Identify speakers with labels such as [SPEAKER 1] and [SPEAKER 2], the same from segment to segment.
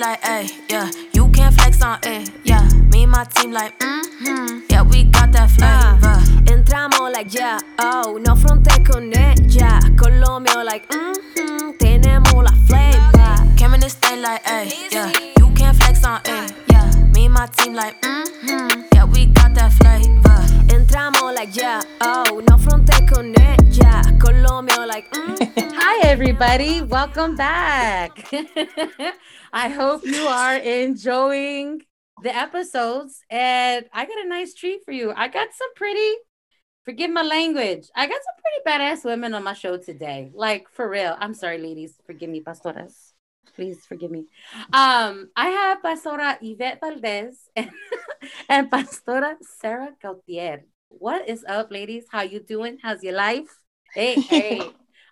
[SPEAKER 1] like, hey, yeah. You can't flex on it, yeah. Me and my team like, mm-hmm. Yeah, we got that flavor.
[SPEAKER 2] Uh, entramos like, yeah, oh. No fronte con ella. Con lo mío like, mm-hmm. Tenemos la flavor.
[SPEAKER 1] Came in this thing like, hey, yeah. You can't flex on it, yeah. Me and my team like, mm-hmm.
[SPEAKER 3] Everybody. Welcome back. I hope you are enjoying the episodes. And I got a nice treat for you. I got some pretty, forgive my language, I got some pretty badass women on my show today. Like, for real. I'm sorry, ladies. Forgive me, pastoras. Please forgive me. Um, I have Pastora Yvette Valdez and, and Pastora Sarah Gautier. What is up, ladies? How you doing? How's your life? Hey, hey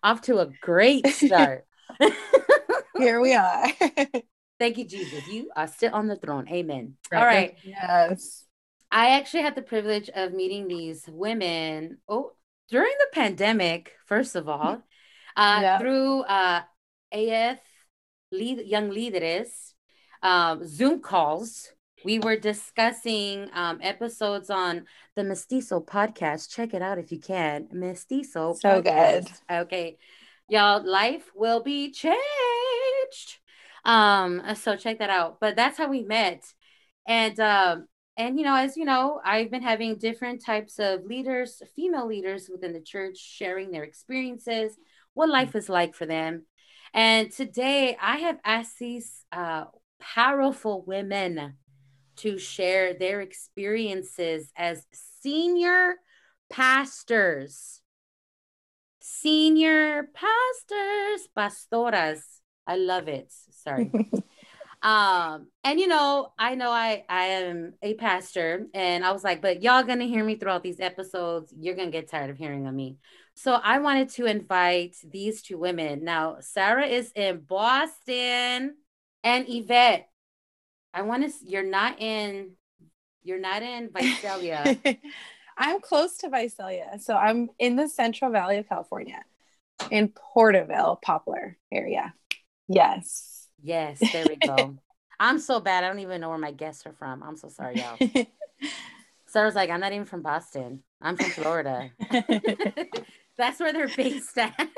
[SPEAKER 3] off to a great start.
[SPEAKER 4] Here we are.
[SPEAKER 3] Thank you, Jesus. You are still on the throne. Amen.
[SPEAKER 4] Right.
[SPEAKER 3] All right.
[SPEAKER 4] Yes.
[SPEAKER 3] I actually had the privilege of meeting these women oh during the pandemic, first of all, uh, yeah. through uh, AF lead, Young Leaders um, Zoom calls we were discussing um, episodes on the Mestizo podcast. Check it out if you can. Mestizo.
[SPEAKER 4] So podcast.
[SPEAKER 3] good. Okay. Y'all, life will be changed. Um, so check that out. But that's how we met. And um, and you know, as you know, I've been having different types of leaders, female leaders within the church, sharing their experiences, what life is like for them. And today I have asked these uh, powerful women to share their experiences as senior pastors. Senior pastors, pastoras. I love it. Sorry. um, and you know, I know I I am a pastor, and I was like, but y'all gonna hear me throughout these episodes. You're gonna get tired of hearing of me. So I wanted to invite these two women. Now, Sarah is in Boston, and Yvette, I want to. You're not in. You're not in Visalia.
[SPEAKER 4] I'm close to Visalia, so I'm in the Central Valley of California, in Porterville, Poplar area. Yes.
[SPEAKER 3] Yes. There we go. I'm so bad. I don't even know where my guests are from. I'm so sorry, y'all. Sarah's like, I'm not even from Boston. I'm from Florida. That's where they're based at.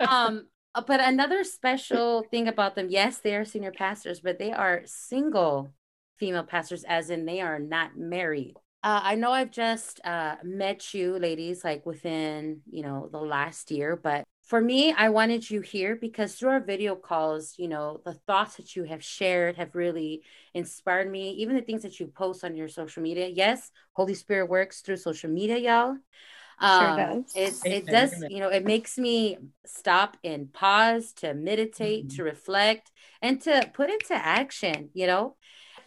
[SPEAKER 3] um, but another special thing about them, yes, they are senior pastors, but they are single female pastors, as in they are not married. Uh, I know I've just uh, met you, ladies, like within you know the last year, but for me, I wanted you here because through our video calls, you know, the thoughts that you have shared have really inspired me. Even the things that you post on your social media. Yes, Holy Spirit works through social media, y'all. Um, sure does. It, it does, you know, it makes me stop and pause to meditate, mm-hmm. to reflect, and to put into action, you know.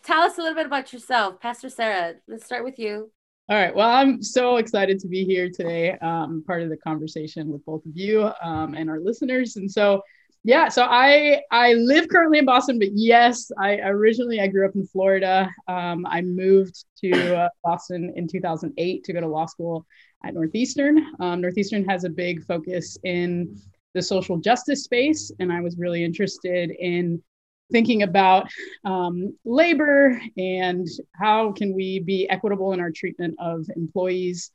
[SPEAKER 3] Tell us a little bit about yourself, Pastor Sarah. Let's start with you.
[SPEAKER 5] All right. Well, I'm so excited to be here today, um, part of the conversation with both of you um, and our listeners. And so, yeah, so I I live currently in Boston, but yes, I originally I grew up in Florida. Um, I moved to uh, Boston in 2008 to go to law school at Northeastern. Um, Northeastern has a big focus in the social justice space, and I was really interested in thinking about um, labor and how can we be equitable in our treatment of employees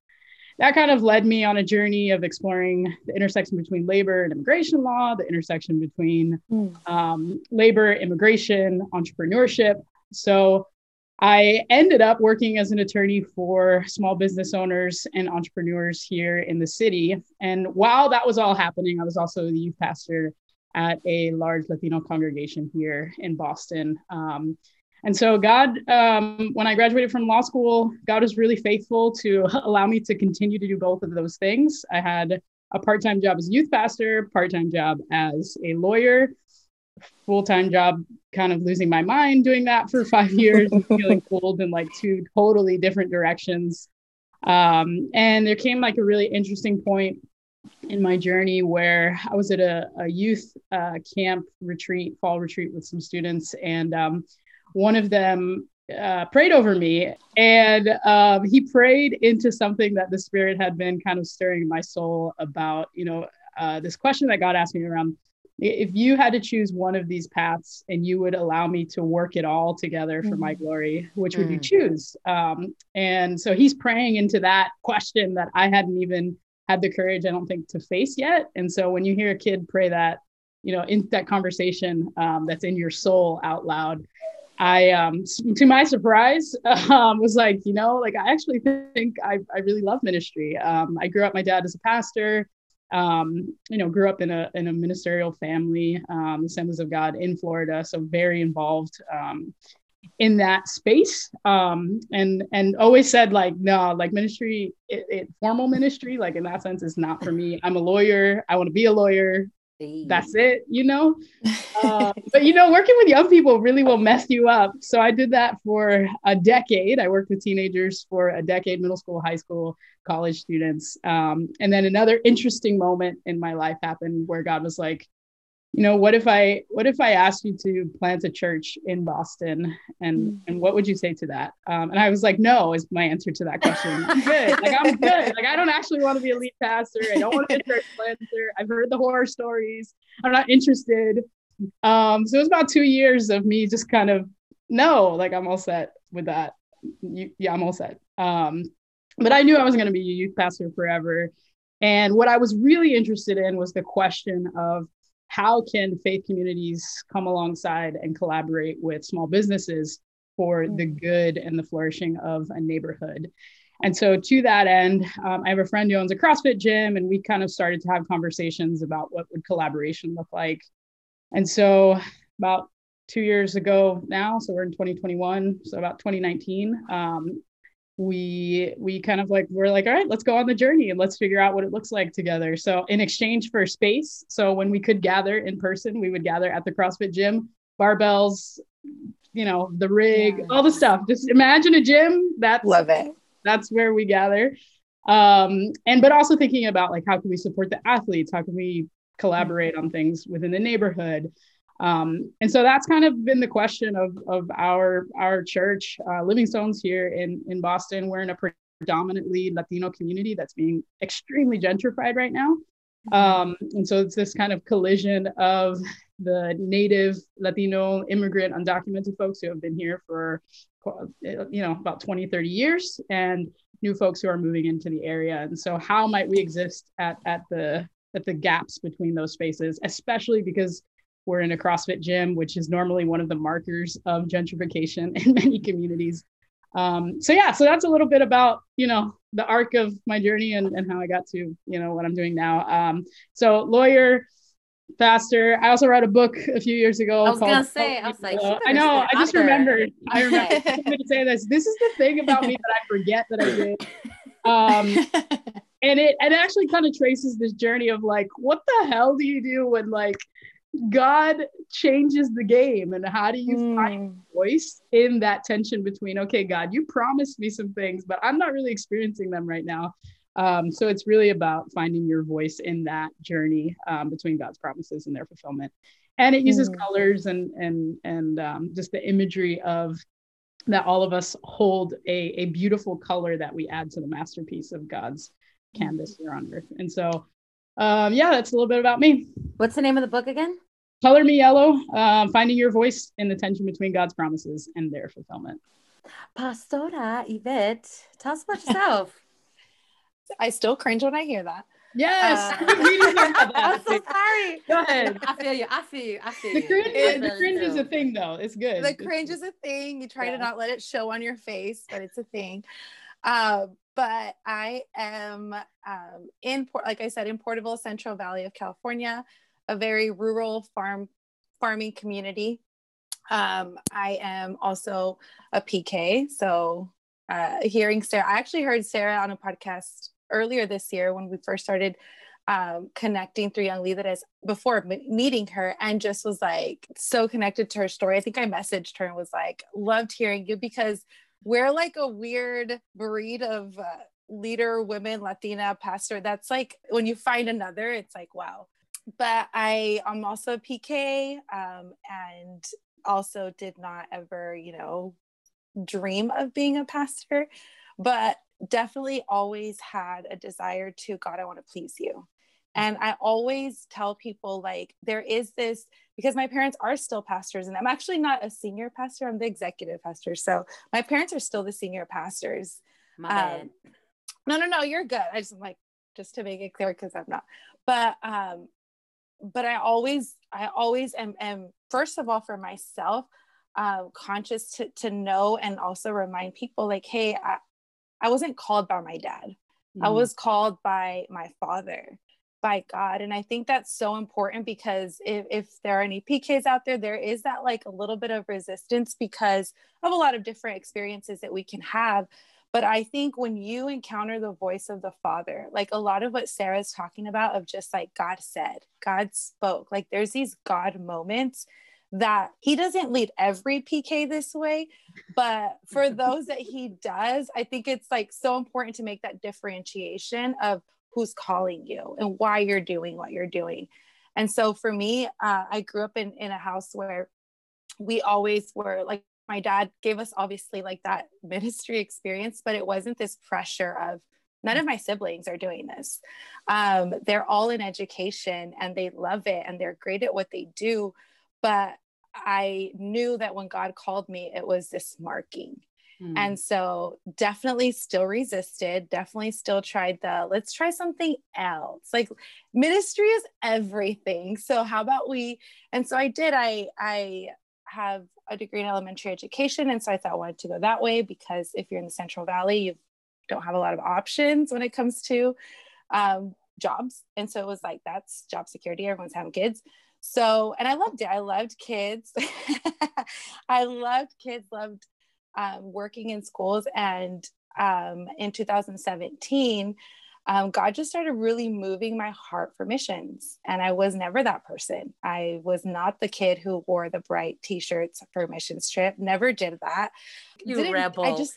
[SPEAKER 5] that kind of led me on a journey of exploring the intersection between labor and immigration law, the intersection between mm. um, labor, immigration, entrepreneurship. So I ended up working as an attorney for small business owners and entrepreneurs here in the city. And while that was all happening, I was also the youth pastor at a large Latino congregation here in Boston. Um, and so, God, um, when I graduated from law school, God was really faithful to allow me to continue to do both of those things. I had a part time job as a youth pastor, part time job as a lawyer, full time job, kind of losing my mind doing that for five years and feeling pulled in like two totally different directions. Um, and there came like a really interesting point in my journey where I was at a, a youth uh, camp retreat, fall retreat with some students, and um, one of them uh, prayed over me, and um, he prayed into something that the Spirit had been kind of stirring my soul about. You know, uh, this question that God asked me around if you had to choose one of these paths and you would allow me to work it all together for mm-hmm. my glory, which would mm. you choose? Um, and so he's praying into that question that I hadn't even had the courage, I don't think, to face yet. And so when you hear a kid pray that, you know, in that conversation um, that's in your soul out loud, I, um, to my surprise, um, was like, you know, like I actually think I, I really love ministry. Um, I grew up, my dad is a pastor um, you know, grew up in a in a ministerial family, um, Assemblies of God in Florida, so very involved um, in that space, um, and and always said like, no, like ministry, it, it, formal ministry, like in that sense, is not for me. I'm a lawyer. I want to be a lawyer that's it, you know. Uh, but you know, working with young people really will mess you up. So I did that for a decade. I worked with teenagers for a decade, middle school, high school, college students. Um, and then another interesting moment in my life happened where God was like, you know what if i what if i asked you to plant a church in boston? And mm. and what would you say to that? Um, and i was like no is my answer to that question. I'm good. Like i'm good. Like i don't actually want to be a lead pastor. I don't want to be a church planter. I've heard the horror stories. I'm not interested. Um, so it was about two years of me just kind of no like i'm all set with that. You, yeah i'm all set. Um, but i knew i was going to be a youth pastor forever. And what i was really interested in was the question of how can faith communities come alongside and collaborate with small businesses for the mm. good and the flourishing of a neighborhood? And so, to that end, um, I have a friend who owns a CrossFit gym, and we kind of started to have conversations about what would collaboration look like. And so, about two years ago now, so we're in 2021, so about 2019, um, we we kind of like we're like all right let's go on the journey and let's figure out what it looks like together. So in exchange for space so when we could gather in person we would gather at the crossfit gym barbells you know the rig yeah. all the stuff. Just imagine a gym that's
[SPEAKER 4] love it.
[SPEAKER 5] that's where we gather. Um and but also thinking about like how can we support the athletes? How can we collaborate on things within the neighborhood um, and so that's kind of been the question of, of our our church, uh, Living Stones here in, in Boston. We're in a predominantly Latino community that's being extremely gentrified right now. Mm-hmm. Um, and so it's this kind of collision of the native Latino immigrant undocumented folks who have been here for, you know, about 20, 30 years and new folks who are moving into the area. And so how might we exist at, at the at the gaps between those spaces, especially because we're in a CrossFit gym, which is normally one of the markers of gentrification in many communities. Um, so yeah, so that's a little bit about you know the arc of my journey and, and how I got to you know what I'm doing now. Um, so lawyer, pastor. I also wrote a book a few years ago.
[SPEAKER 3] I was gonna say, I was like,
[SPEAKER 5] I know. I just remembered. I remember to say this. This is the thing about me that I forget that I did. Um, and it it actually kind of traces this journey of like, what the hell do you do when like God changes the game. And how do you mm. find voice in that tension between, okay, God, you promised me some things, but I'm not really experiencing them right now. Um, so it's really about finding your voice in that journey um, between God's promises and their fulfillment. And it uses mm. colors and and and um, just the imagery of that all of us hold a, a beautiful color that we add to the masterpiece of God's canvas here on earth. And so um, yeah, that's a little bit about me.
[SPEAKER 3] What's the name of the book again?
[SPEAKER 5] Color Me Yellow um, Finding Your Voice in the Tension Between God's Promises and Their Fulfillment.
[SPEAKER 3] Pastora Yvette, tell us about yourself.
[SPEAKER 4] I still cringe when I hear that.
[SPEAKER 5] Yes. Uh,
[SPEAKER 3] I'm so sorry. Go ahead. I feel you. I feel you. I feel
[SPEAKER 5] the
[SPEAKER 3] you.
[SPEAKER 5] Cringe, is, the cringe is a thing, though. It's good.
[SPEAKER 4] The cringe is a thing. You try yeah. to not let it show on your face, but it's a thing. Uh, but I am um, in Port, like I said, in Porterville, Central Valley of California, a very rural farm farming community. Um, I am also a PK, so uh, hearing Sarah, I actually heard Sarah on a podcast earlier this year when we first started um, connecting through Young Leaders before meeting her and just was like so connected to her story. I think I messaged her and was like, loved hearing you because we're like a weird breed of uh, leader women latina pastor that's like when you find another it's like wow. But i am also a pk um, and also did not ever you know dream of being a pastor but definitely always had a desire to god i want to please you And I always tell people like there is this because my parents are still pastors and I'm actually not a senior pastor, I'm the executive pastor. So my parents are still the senior pastors. My Um, no, no, no, you're good. I just like just to make it clear because I'm not. But um but I always I always am am first of all for myself uh, conscious to to know and also remind people like hey I, I wasn't called by my dad. Mm-hmm. I was called by my father by God. And I think that's so important because if, if there are any PKs out there, there is that like a little bit of resistance because of a lot of different experiences that we can have. But I think when you encounter the voice of the Father, like a lot of what Sarah's talking about, of just like God said, God spoke, like there's these God moments that he doesn't lead every PK this way, but for those that he does, I think it's like so important to make that differentiation of who's calling you and why you're doing what you're doing. And so for me, uh, I grew up in, in a house where we always were like, my dad gave us obviously like that ministry experience, but it wasn't this pressure of none of my siblings are doing this. Um, they're all in education and they love it and they're great at what they do. But I knew that when God called me, it was this marking. Mm. And so definitely still resisted, definitely still tried the let's try something else. Like ministry is everything. So how about we and so I did I I have a degree in elementary education and so I thought I wanted to go that way because if you're in the Central Valley, you don't have a lot of options when it comes to um, jobs. And so it was like that's job security, everyone's having kids. So, and I loved it. I loved kids. I loved kids, loved um, working in schools. And um, in 2017, um, God just started really moving my heart for missions. And I was never that person. I was not the kid who wore the bright t shirts for missions trip, never did that.
[SPEAKER 3] You Didn't, rebel.
[SPEAKER 4] I just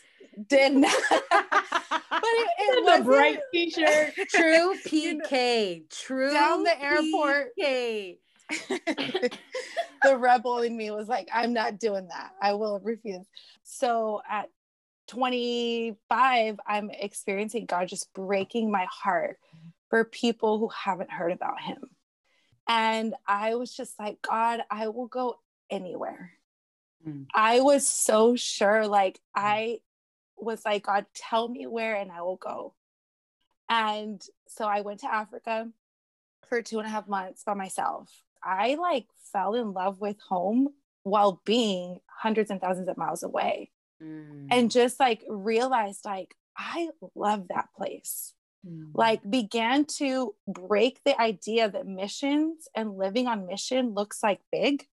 [SPEAKER 4] did not. but it, it
[SPEAKER 5] was a bright t shirt.
[SPEAKER 3] True PK. True.
[SPEAKER 4] Down the airport.
[SPEAKER 3] PK.
[SPEAKER 4] the rebel in me was like, I'm not doing that. I will refuse. So at 25, I'm experiencing God just breaking my heart for people who haven't heard about him. And I was just like, God, I will go anywhere. Mm. I was so sure, like, I was like, God, tell me where and I will go. And so I went to Africa for two and a half months by myself. I like fell in love with home while being hundreds and thousands of miles away mm. and just like realized like I love that place. Mm. Like began to break the idea that missions and living on mission looks like big,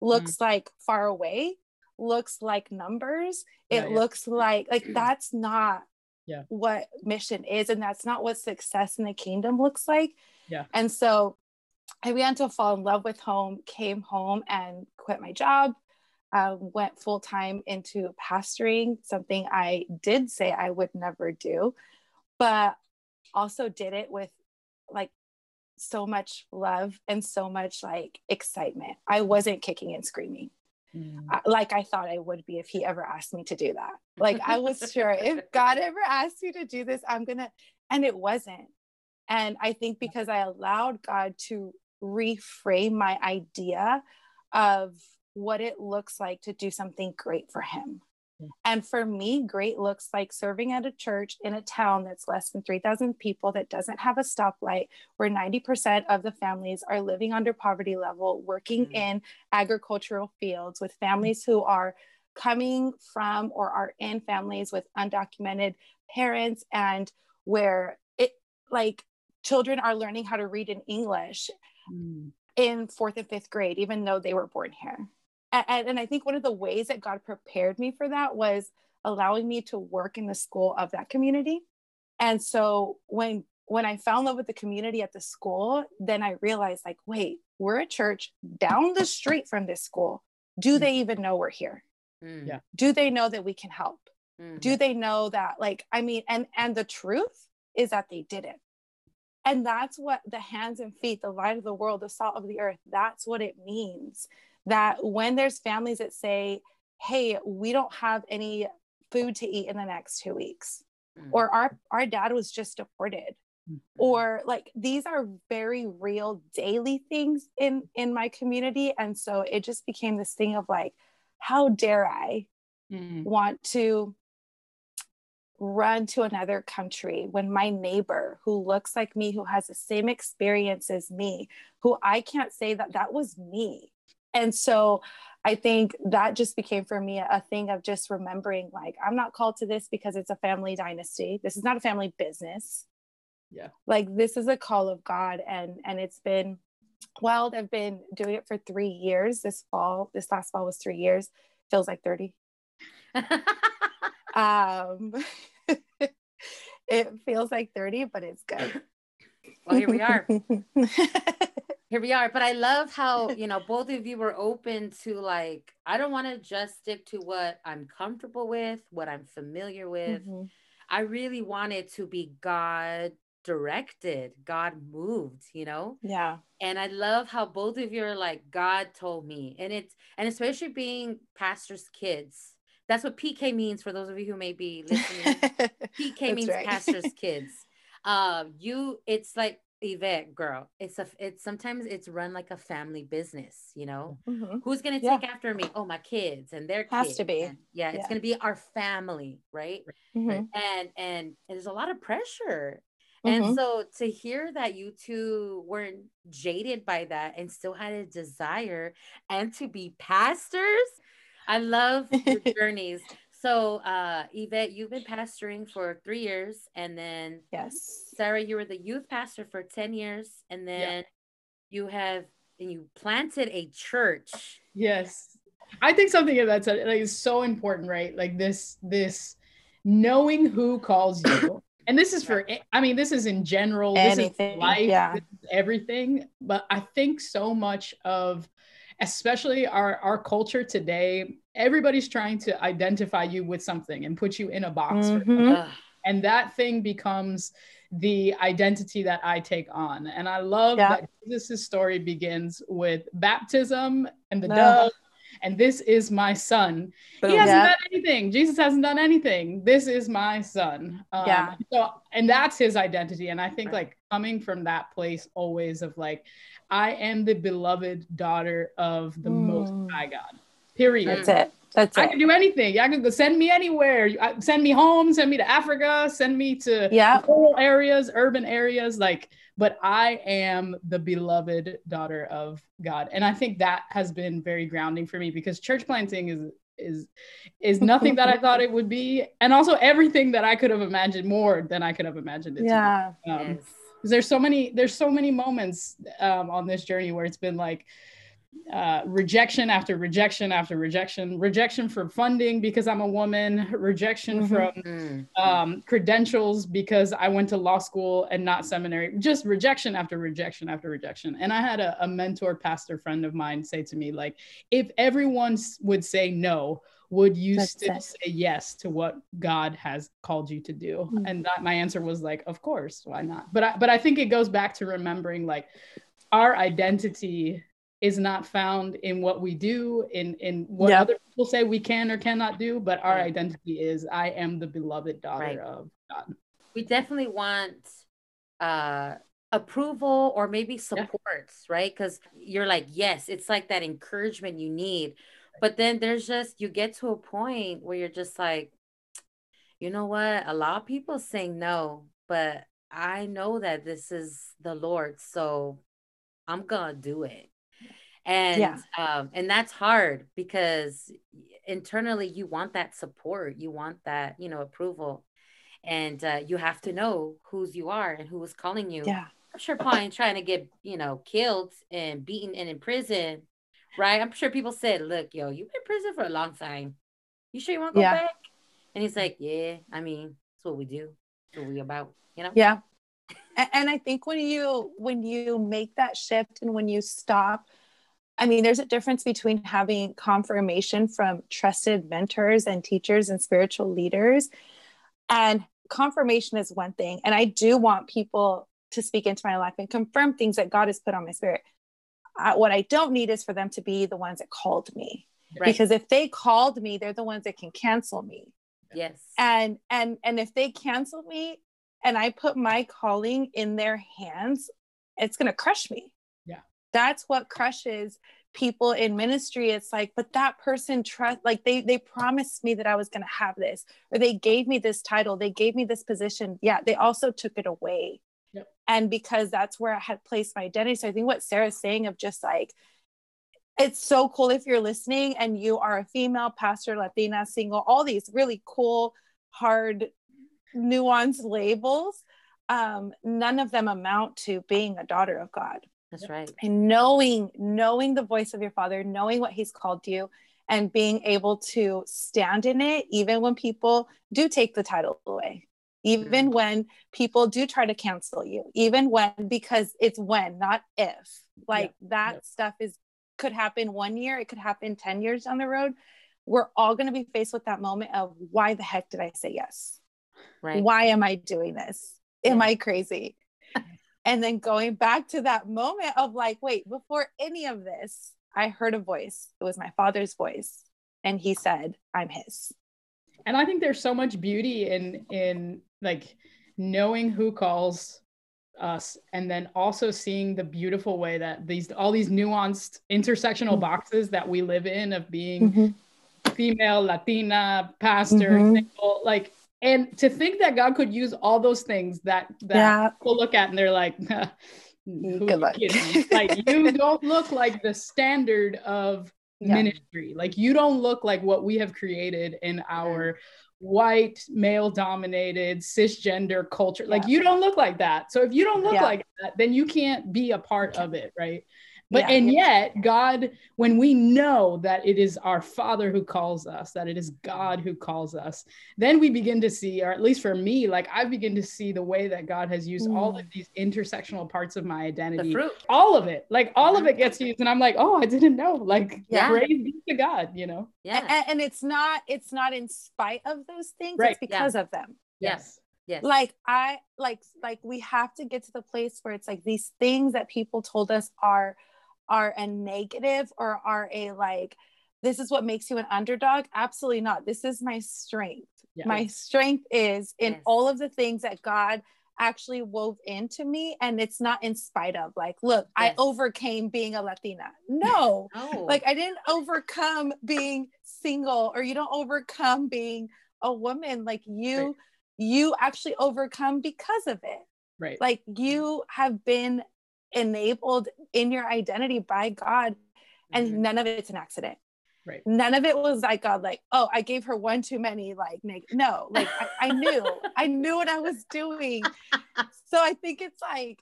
[SPEAKER 4] looks mm. like far away, looks like numbers. It yeah, yeah. looks like like that's not
[SPEAKER 5] yeah.
[SPEAKER 4] what mission is and that's not what success in the kingdom looks like.
[SPEAKER 5] Yeah.
[SPEAKER 4] And so I began to fall in love with home, came home and quit my job, uh, went full time into pastoring, something I did say I would never do, but also did it with like so much love and so much like excitement. I wasn't kicking and screaming. Mm. like I thought I would be if he ever asked me to do that. Like I was sure if God ever asked me to do this, I'm gonna, and it wasn't. And I think because I allowed God to reframe my idea of what it looks like to do something great for him. And for me, great looks like serving at a church in a town that's less than 3,000 people that doesn't have a stoplight, where 90% of the families are living under poverty level, working mm-hmm. in agricultural fields with families who are coming from or are in families with undocumented parents, and where it like children are learning how to read in English mm. in fourth and fifth grade, even though they were born here. And, and I think one of the ways that God prepared me for that was allowing me to work in the school of that community. And so when when I fell in love with the community at the school, then I realized like, wait, we're a church down the street from this school. Do mm. they even know we're here?
[SPEAKER 5] Mm. Yeah.
[SPEAKER 4] Do they know that we can help? Mm-hmm. Do they know that like I mean and and the truth is that they didn't. And that's what the hands and feet, the light of the world, the salt of the earth, that's what it means. That when there's families that say, hey, we don't have any food to eat in the next two weeks, mm. or our, our dad was just deported.
[SPEAKER 5] Mm-hmm.
[SPEAKER 4] or like these are very real daily things in in my community and so it just became this thing of like how dare i
[SPEAKER 5] Mm.
[SPEAKER 4] want to run to another country when my neighbor who looks like me who has the same experience as me who i can't say that that was me. And so i think that just became for me a thing of just remembering like i'm not called to this because it's a family dynasty. This is not a family business.
[SPEAKER 5] Yeah.
[SPEAKER 4] like this is a call of god and and it's been wild. I've been doing it for three years. This fall this last fall was three years. Feels like 30 um it feels like 30 but it's good
[SPEAKER 3] well, here we are. Here we are. But I love how, you know, both of you were open to like, I don't want to just stick to what I'm comfortable with, what I'm familiar with.
[SPEAKER 4] Mhm.
[SPEAKER 3] I really wanted to be God directed, God moved, you know?
[SPEAKER 4] yeah
[SPEAKER 3] And I love how both of you are like, God told me. And it's, and especially being pastors' kids. That's what PK means for those of you who may be listening. PK means
[SPEAKER 4] right.
[SPEAKER 3] pastor's kids. Um, you, it's like Yvette, girl. It's a, it's sometimes it's run like a family business. You know,
[SPEAKER 4] Mhm.
[SPEAKER 3] who's gonna
[SPEAKER 4] Yeah.
[SPEAKER 3] take after me? Oh, my kids and their
[SPEAKER 4] Has
[SPEAKER 3] kids.
[SPEAKER 4] to be.
[SPEAKER 3] And yeah, it's
[SPEAKER 4] Yeah.
[SPEAKER 3] gonna be our family, right?
[SPEAKER 4] Mhm.
[SPEAKER 3] And and there's a lot of pressure.
[SPEAKER 4] Mhm.
[SPEAKER 3] And so to hear that you two weren't jaded by that and still had a desire and to be pastors, I love your journeys. So uh Yvette, you've been pastoring for three years and then
[SPEAKER 4] yes
[SPEAKER 3] Sarah, you were the youth pastor for 10 years and then you have and you planted a church.
[SPEAKER 5] Yes. I think something of that like, is so important, right? Like this, this knowing who calls you. And this is for, I mean, this is in general, this
[SPEAKER 4] Anything,
[SPEAKER 5] is life,
[SPEAKER 4] yeah.
[SPEAKER 5] this is everything. But I think so much of, especially our, our culture today, everybody's trying to identify you with something and put you in a box. for
[SPEAKER 4] Mhm.
[SPEAKER 5] And that thing becomes the identity that I take on. And I love
[SPEAKER 4] Yeah.
[SPEAKER 5] that Jesus' story begins with baptism and the
[SPEAKER 4] No.
[SPEAKER 5] dove, and this is my son. He hasn't
[SPEAKER 4] Yeah.
[SPEAKER 5] done anything. Jesus hasn't done anything. This is my son. Um,
[SPEAKER 4] Yeah.
[SPEAKER 5] So, and that's his identity. And I think
[SPEAKER 3] Right.
[SPEAKER 5] like coming from that place always of like, I am the beloved daughter of the Most
[SPEAKER 4] Mm.
[SPEAKER 5] High God. Period.
[SPEAKER 4] that's it that's it.
[SPEAKER 5] I
[SPEAKER 4] it
[SPEAKER 5] can do anything. I can go send me anywhere. Send me home, send me to Africa, send me to
[SPEAKER 4] yeah
[SPEAKER 5] rural areas, urban areas. Like, but I am the beloved daughter of God. And I think that has been very grounding for me because church planting is is is nothing that I thought it would be. And also everything that I could have imagined more than I could have imagined it
[SPEAKER 4] yeah
[SPEAKER 5] to be. Um,
[SPEAKER 3] yes.
[SPEAKER 5] 'cause there's so many there's so many moments um, on this journey where it's been like uh, rejection after rejection after rejection rejection for funding because i'm a woman rejection
[SPEAKER 4] Mhm.
[SPEAKER 5] from
[SPEAKER 3] Mm.
[SPEAKER 5] um, credentials because i went to law school and not seminary just rejection after rejection after rejection and i had a, a mentor pastor friend of mine say to me like if everyone would say no would you
[SPEAKER 4] That's
[SPEAKER 5] still
[SPEAKER 4] it.
[SPEAKER 5] say yes to what god has called you to do
[SPEAKER 4] Mhm.
[SPEAKER 5] and that my answer was like of course why not but I, but i think it goes back to remembering like our identity is not found in what we do in in what
[SPEAKER 4] Yeah.
[SPEAKER 5] other people say we can or cannot do but our
[SPEAKER 3] Right.
[SPEAKER 5] identity is i am the beloved daughter
[SPEAKER 3] Right.
[SPEAKER 5] of god
[SPEAKER 3] we definitely want uh approval or maybe support right because you're like yes it's like that encouragement you need but then there's just you get to a point where you're just like you know what a lot of people say no but i know that this is the lord so i'm gonna do it and
[SPEAKER 4] Yeah.
[SPEAKER 3] um and that's hard because internally you want that support you want that you know approval. And uh, you have to know whose you are and who is calling you.
[SPEAKER 4] Yeah.
[SPEAKER 3] I'm sure paul ain't trying to get you know killed and beaten and in prison right? I'm sure people said look yo you've been in prison for a long time. You sure you want to go
[SPEAKER 4] Yeah.
[SPEAKER 3] back? And he's like yeah i mean that's what we do. That's what we about you know?
[SPEAKER 4] Yeah. And i think when you when you make that shift and when you stop i mean there's a difference between having confirmation from trusted mentors and teachers and spiritual leaders. And confirmation is one thing and i do want people to speak into my life and confirm things that god has put on my spirit. Uh, what i don't need is for them to be the ones that called me.
[SPEAKER 3] Right.
[SPEAKER 4] Because if they called me they're the ones that can cancel me.
[SPEAKER 3] Yes.
[SPEAKER 4] And and and if they cancel me and I put my calling in their hands, it's going to crush me. That's what crushes people in ministry. It's like, but that person trust like they they promised me that I was going to have this or they gave me this title, they gave me this position. Yeah, they also took it away.
[SPEAKER 5] Yep.
[SPEAKER 4] And because that's where I had placed my identity. So I think what Sarah's saying of just like it's so cool if you're listening and you are a female pastor, Latina, single, all these really cool, hard, nuanced labels. Um, none of them amount to being a daughter of God.
[SPEAKER 3] That's right.
[SPEAKER 4] And knowing, knowing the voice of your father, knowing what he's called you, and being able to stand in it, even when people do take the title away, even mm-hmm. when people do try to cancel you, even when, because it's when, not if. Like yeah. that yeah. stuff is could happen one year, it could happen 10 years down the road. We're all going to be faced with that moment of why the heck did I say yes?
[SPEAKER 3] Right.
[SPEAKER 4] Why am I doing this? Am I crazy? And then going back to that moment of like, wait, before any of this, I heard a voice. It was my father's voice. And he said, I'm his.
[SPEAKER 5] And I think there's so much beauty in in like knowing who calls us and then also seeing the beautiful way that these all these nuanced intersectional mm-hmm. boxes that we live in of being mm-hmm. female latina pastor mm-hmm. single like and to think that god could use all those things that that yeah. people look at and they're like Good luck. like you don't look like the standard of yeah. ministry like you don't look like what we have created in mm-hmm. our white male dominated cisgender culture like yeah. you don't look like that so if you don't look like that then you can't be a part of it right but yeah. and yet god when we know that it is our father who calls us that it is god who calls us then we begin to see or at least for me like i begin to see the way that god has used mm. all of these intersectional parts of my identity all of it like all of it gets used and i'm like oh i didn't know like yeah. praise be to god you know
[SPEAKER 4] yeah and, and, it's not it's not in spite of those things right. it's because yeah. of them
[SPEAKER 3] yes
[SPEAKER 4] Yes. Like I like like we have to get to the place where it's like these things that people told us are are a negative or are a like this is what makes you an underdog absolutely not. This is my strength. Yes. my strength is in yes. all of the things that god actually wove into me and it's not in spite of like look yes. i overcame being a latina. No. Like i didn't overcome being single or you don't overcome being a woman. Like you right. you actually overcome because of it.
[SPEAKER 5] Right.
[SPEAKER 4] Like you have been enabled in your identity by God. And mm-hmm. none of it's an accident.
[SPEAKER 5] Right.
[SPEAKER 4] None of it was like God, like, oh, I gave her one too many, like, no, like, I, I knew, I knew what I was doing. So I think it's like,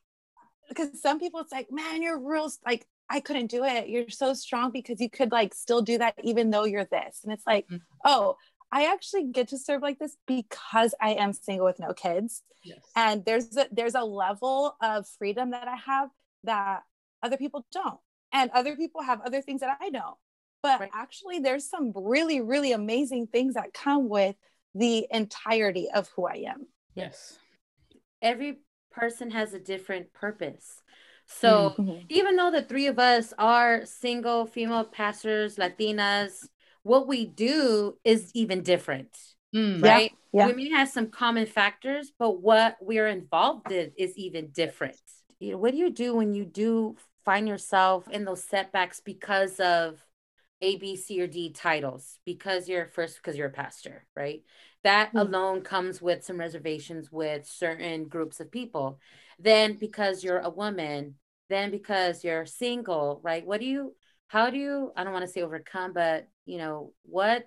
[SPEAKER 4] because some people, it's like, man, you're real, like, I couldn't do it. You're so strong because you could like still do that even though you're this. And it's like, mm-hmm. oh, I actually get to serve like this because I am single with no kids. Yes. And there's a, there's a level of freedom that I have that other people don't. And other people have other things that I don't. But right. actually there's some really really amazing things that come with the entirety of who I am.
[SPEAKER 5] Yes.
[SPEAKER 3] Every person has a different purpose. So mm-hmm. even though the three of us are single female pastors, Latinas, what we do is even different. Mm, right? Yeah, yeah. We may have some common factors, but what we're involved in is even different. You know, what do you do when you do find yourself in those setbacks because of A, B, C, or D titles? Because you're first, because you're a pastor, right? That mm-hmm. alone comes with some reservations with certain groups of people. Then because you're a woman, then because you're single, right? What do you how do you i don't want to say overcome but you know what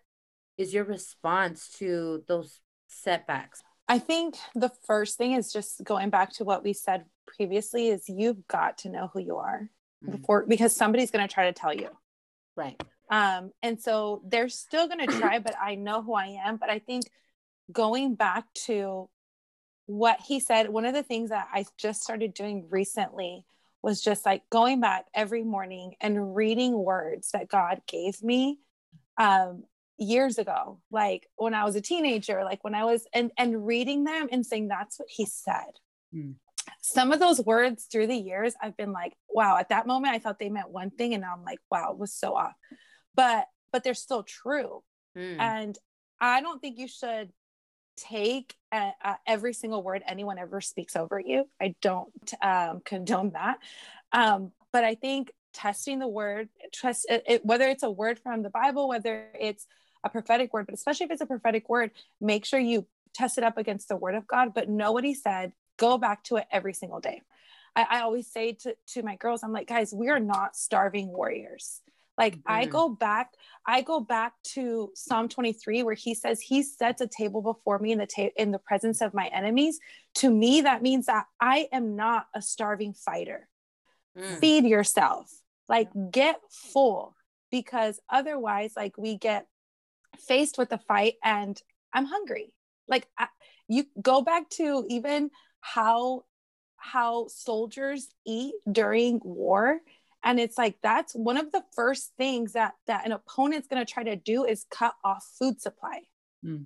[SPEAKER 3] is your response to those setbacks?
[SPEAKER 4] I think the first thing is just going back to what we said previously is you've got to know who you are mm-hmm. before because somebody's going to try to tell you.
[SPEAKER 3] Right.
[SPEAKER 4] Um and so they're still going to try but i know who i am. But i think going back to what he said one of the things that i just started doing recently was just like going back every morning and reading words that God gave me um, years ago, like when I was a teenager, like when I was, and, and reading them and saying, that's what he said. Mm. Some of those words through the years, I've been like, wow, at that moment, I thought they meant one thing. And now I'm like, wow, it was so off. But, but they're still true. Mm. And I don't think you should take uh, uh, every single word anyone ever speaks over you. I don't um, condone that. Um, but I think testing the word, trust it, it, whether it's a word from the Bible, whether it's a prophetic word, but especially if it's a prophetic word, make sure you test it up against the word of God. But know what he said, go back to it every single day. I, I always say to, to my girls, I'm like, guys, we are not starving warriors. Like mm-hmm. I go back, I go back to Psalm 23 where he says he sets a table before me in the ta- in the presence of my enemies. To me, that means that I am not a starving fighter. Mm. Feed yourself, like get full, because otherwise, like we get faced with the fight and I'm hungry. Like I, you go back to even how how soldiers eat during war and it's like that's one of the first things that that an opponent's going to try to do is cut off food supply. Mm.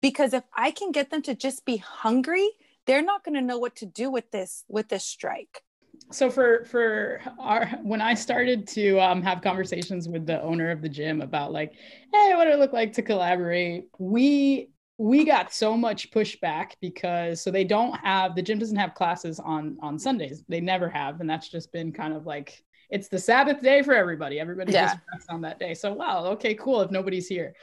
[SPEAKER 4] because if i can get them to just be hungry they're not going to know what to do with this with this strike.
[SPEAKER 5] So for for our when i started to um, have conversations with the owner of the gym about like hey what it look like to collaborate? We we got so much pushback because so they don't have the gym doesn't have classes on on sundays. They never have and that's just been kind of like it's the sabbath day for everybody. Everybody yeah. just on that day. So wow okay cool if nobody's here.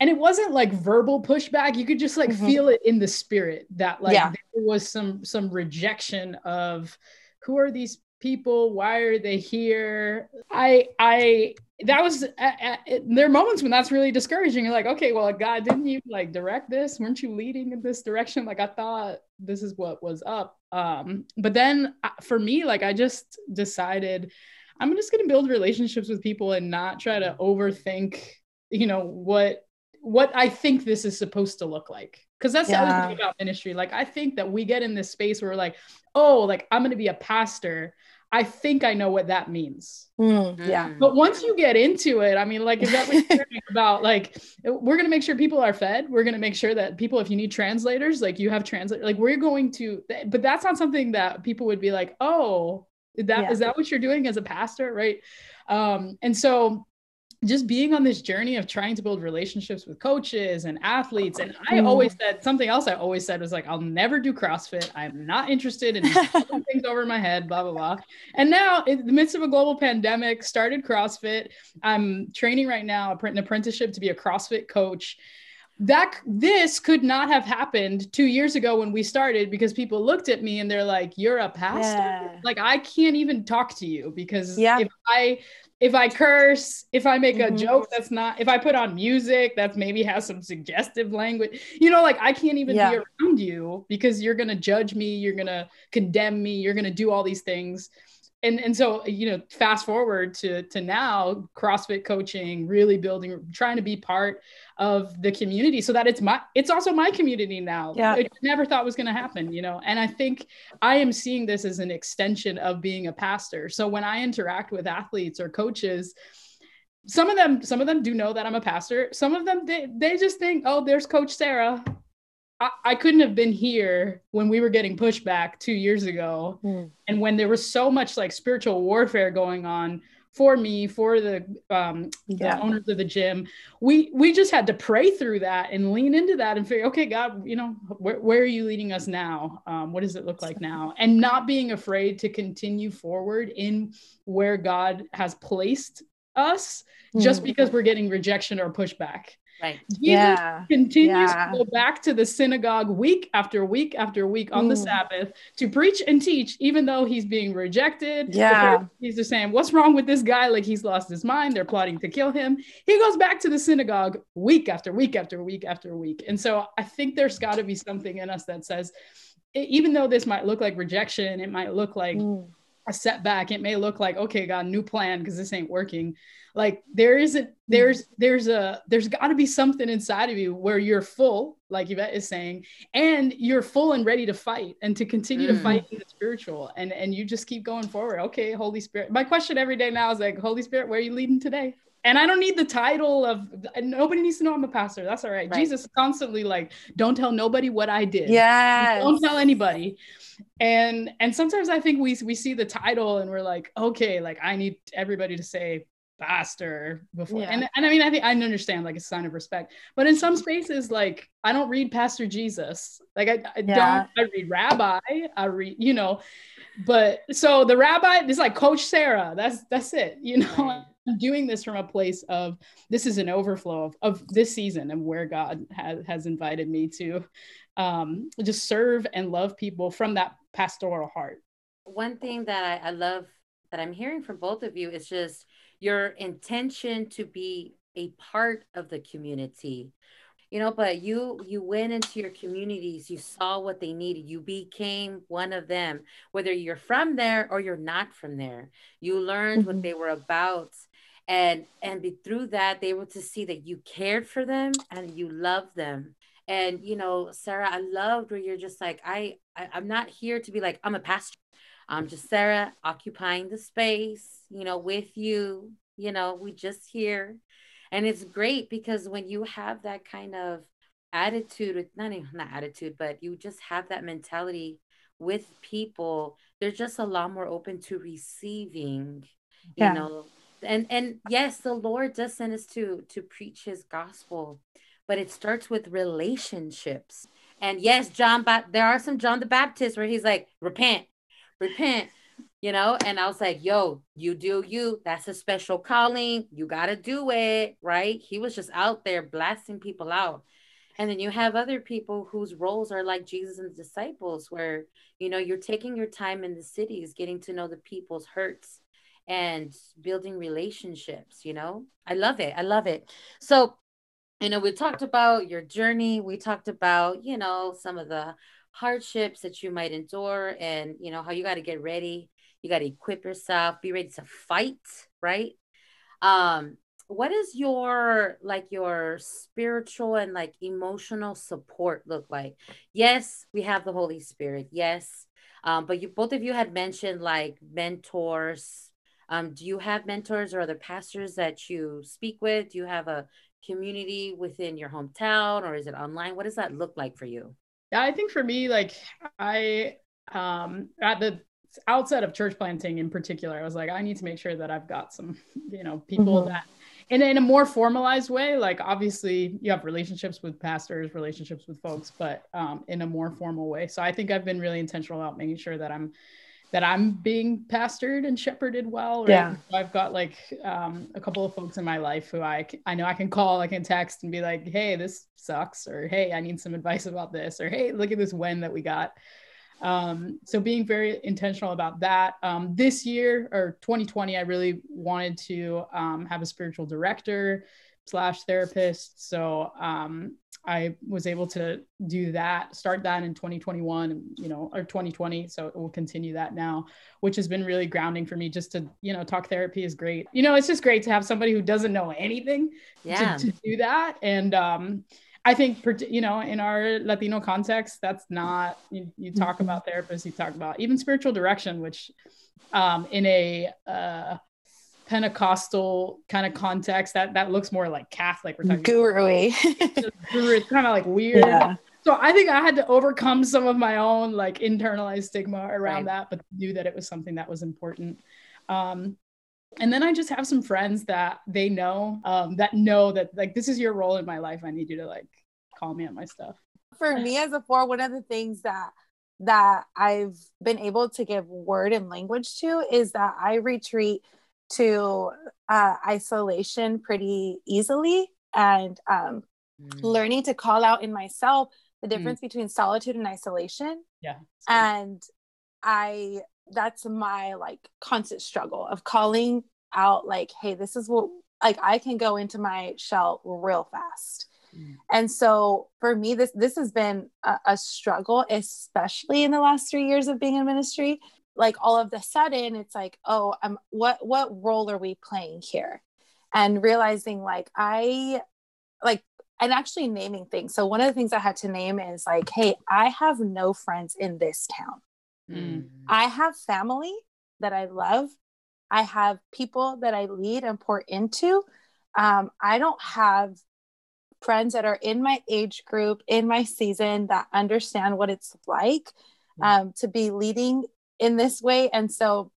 [SPEAKER 5] And it wasn't like verbal pushback. You could just like mm-hmm. feel it in the spirit that like yeah. there was some some rejection of who are these people? Why are they here? I i that was uh, uh, there are moments when that's really discouraging. You're like okay well god didn't you like direct this? Weren't you leading in this direction? Like i thought this is what was up. Um but then uh, for me like i just decided i'm just going to build relationships with people and not try to overthink you know what what i think this is supposed to look like because that's yeah. the other thing about ministry like i think that we get in this space where we're like oh like i'm going to be a pastor I think I know what that means.
[SPEAKER 4] Mm, yeah.
[SPEAKER 5] But once you get into it, I mean, like, is that what you're about? Like, we're going to make sure people are fed. We're going to make sure that people, if you need translators, like you have translate, like we're going to, but that's not something that people would be like, oh, that yeah. is that what you're doing as a pastor? Right. Um, and so just being on this journey of trying to build relationships with coaches and athletes. And I mm. always said something else I always said was like, I'll never do CrossFit. I'm not interested in things over my head, blah, blah, blah. And now, in the midst of a global pandemic, started CrossFit. I'm training right now, an apprenticeship to be a CrossFit coach. That this could not have happened two years ago when we started because people looked at me and they're like, You're a pastor. Yeah. Like, I can't even talk to you because yeah. if I if I curse, if I make mm-hmm. a joke that's not, if I put on music that's maybe has some suggestive language, you know, like I can't even yeah. be around you because you're gonna judge me, you're gonna condemn me, you're gonna do all these things and and so you know fast forward to to now crossfit coaching really building trying to be part of the community so that it's my it's also my community now.
[SPEAKER 4] Yeah. I
[SPEAKER 5] never thought was going to happen you know? And i think i am seeing this as an extension of being a pastor. So when i interact with athletes or coaches some of them some of them do know that i'm a pastor. Some of them they, they just think oh there's coach sarah I, couldn't have been here when we were getting pushback two years ago, mm. and when there was so much like spiritual warfare going on for me, for the, um, yeah. the owners of the gym. We we just had to pray through that and lean into that and figure, okay, God, you know, where, where are you leading us now? Um, what does it look like now? And not being afraid to continue forward in where God has placed us, mm. just because we're getting rejection or pushback.
[SPEAKER 3] Right.
[SPEAKER 5] Jesus yeah. continues yeah. to go back to the synagogue week after week after week on the Sabbath to preach and teach, even though he's being rejected.
[SPEAKER 4] Yeah.
[SPEAKER 5] He's just saying, What's wrong with this guy? Like he's lost his mind. They're plotting to kill him. He goes back to the synagogue week after week after week after week. And so I think there's got to be something in us that says, even though this might look like rejection, it might look like mm. A setback, it may look like, okay, God, new plan because this ain't working like there isn't there's there's a there's got to be something inside of you where you're full like yvette is saying and you're full and ready to fight and to continue mm. to fight in the spiritual and and you just keep going forward okay holy spirit my question every day now is like holy spirit where are you leading today and I don't need the title of nobody needs to know I'm a pastor. That's all right. right. Jesus constantly like, don't tell nobody what I did.
[SPEAKER 4] Yeah.
[SPEAKER 5] Don't tell anybody. And and sometimes I think we we see the title and we're like, okay, like I need everybody to say pastor before. Yeah. And, and I mean, I think I understand like a sign of respect, but in some spaces, like I don't read Pastor Jesus. Like I, I yeah. don't, I read rabbi, I read, you know, but so the rabbi is like Coach Sarah. That's, that's it, you know, right. I'm doing this from a place of this is an overflow of, of this season and where God has, has invited me to um, just serve and love people from that pastoral heart.
[SPEAKER 3] One thing that I, I love that I'm hearing from both of you is just your intention to be a part of the community you know but you you went into your communities you saw what they needed you became one of them whether you're from there or you're not from there you learned mm-hmm. what they were about and and be, through that they were to see that you cared for them and you loved them and you know sarah i loved where you're just like I, I i'm not here to be like i'm a pastor I'm just Sarah occupying the space, you know, with you. You know, we just here. And it's great because when you have that kind of attitude, with not even not attitude, but you just have that mentality with people, they're just a lot more open to receiving, you yeah. know. And and yes, the Lord does send us to to preach his gospel, but it starts with relationships. And yes, John, but there are some John the Baptist where he's like, repent, repent, you know? And I was like, yo, you do you. That's a special calling. You got to do it, right? He was just out there blasting people out. And then you have other people whose roles are like Jesus and the disciples, where, you know, you're taking your time in the cities, getting to know the people's hurts and building relationships, you know? I love it. I love it. So, you know, we talked about your journey. We talked about, you know, some of the hardships that you might endure and you know how you got to get ready you got to equip yourself be ready to fight right um what is your like your spiritual and like emotional support look like yes we have the holy spirit yes um but you both of you had mentioned like mentors um do you have mentors or other pastors that you speak with do you have a community within your hometown or is it online what does that look like for you
[SPEAKER 5] yeah, I think for me, like I um at the outset of church planting in particular, I was like, I need to make sure that I've got some, you know, people mm-hmm. that in, in a more formalized way, like obviously you have relationships with pastors, relationships with folks, but um, in a more formal way. So I think I've been really intentional about making sure that I'm that I'm being pastored and shepherded well. Right? Yeah. I've got like um, a couple of folks in my life who I, I know I can call, I can text and be like, hey, this sucks, or hey, I need some advice about this, or hey, look at this win that we got. Um, so being very intentional about that. Um, this year or 2020, I really wanted to um, have a spiritual director slash therapist. So um, I was able to do that, start that in 2021, you know, or 2020. So we'll continue that now, which has been really grounding for me just to, you know, talk therapy is great. You know, it's just great to have somebody who doesn't know anything yeah. to, to do that. And um, I think, you know, in our Latino context, that's not, you, you talk mm-hmm. about therapists, you talk about even spiritual direction, which um, in a, uh, Pentecostal kind of context that that looks more like Catholic.
[SPEAKER 4] We're talking guru
[SPEAKER 5] guru. It's kind of like weird. Yeah. So I think I had to overcome some of my own like internalized stigma around right. that, but knew that it was something that was important. Um, and then I just have some friends that they know um, that know that like this is your role in my life. I need you to like call me on my stuff.
[SPEAKER 4] For me as a four, one of the things that that I've been able to give word and language to is that I retreat to uh, isolation pretty easily and um, mm. learning to call out in myself the mm. difference mm. between solitude and isolation.
[SPEAKER 5] Yeah.
[SPEAKER 4] And I, that's my like constant struggle of calling out, like, hey, this is what, like, I can go into my shell real fast. Mm. And so for me, this this has been a, a struggle, especially in the last three years of being in ministry, like all of the sudden it's like oh i'm what what role are we playing here? And realizing like i like and actually naming things. So one of the things i had to name is like hey i have no friends in this town. Mm. i have family that i love. I have people that i lead and pour into. Um, i don't have friends that are in my age group in my season that understand what it's like um, to be leading in this way. And so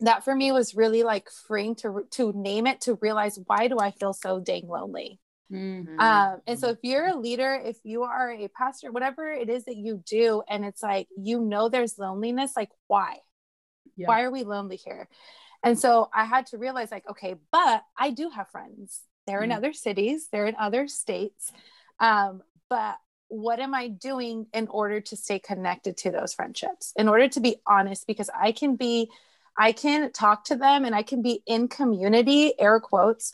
[SPEAKER 4] that for me was really like freeing to to name it to realize why do I feel so dang lonely. Mm-hmm. Um, and so if you're a leader, if you are a pastor, whatever it is that you do, and it's like you know there's loneliness, like why? Yeah. Why are we lonely here? And so I had to realize, like, okay, but I do have friends. They're mm-hmm. in other cities, they're in other states. Um, but what am I doing in order to stay connected to those friendships? In order to be honest, because I can be, I can talk to them and I can be in community, air quotes,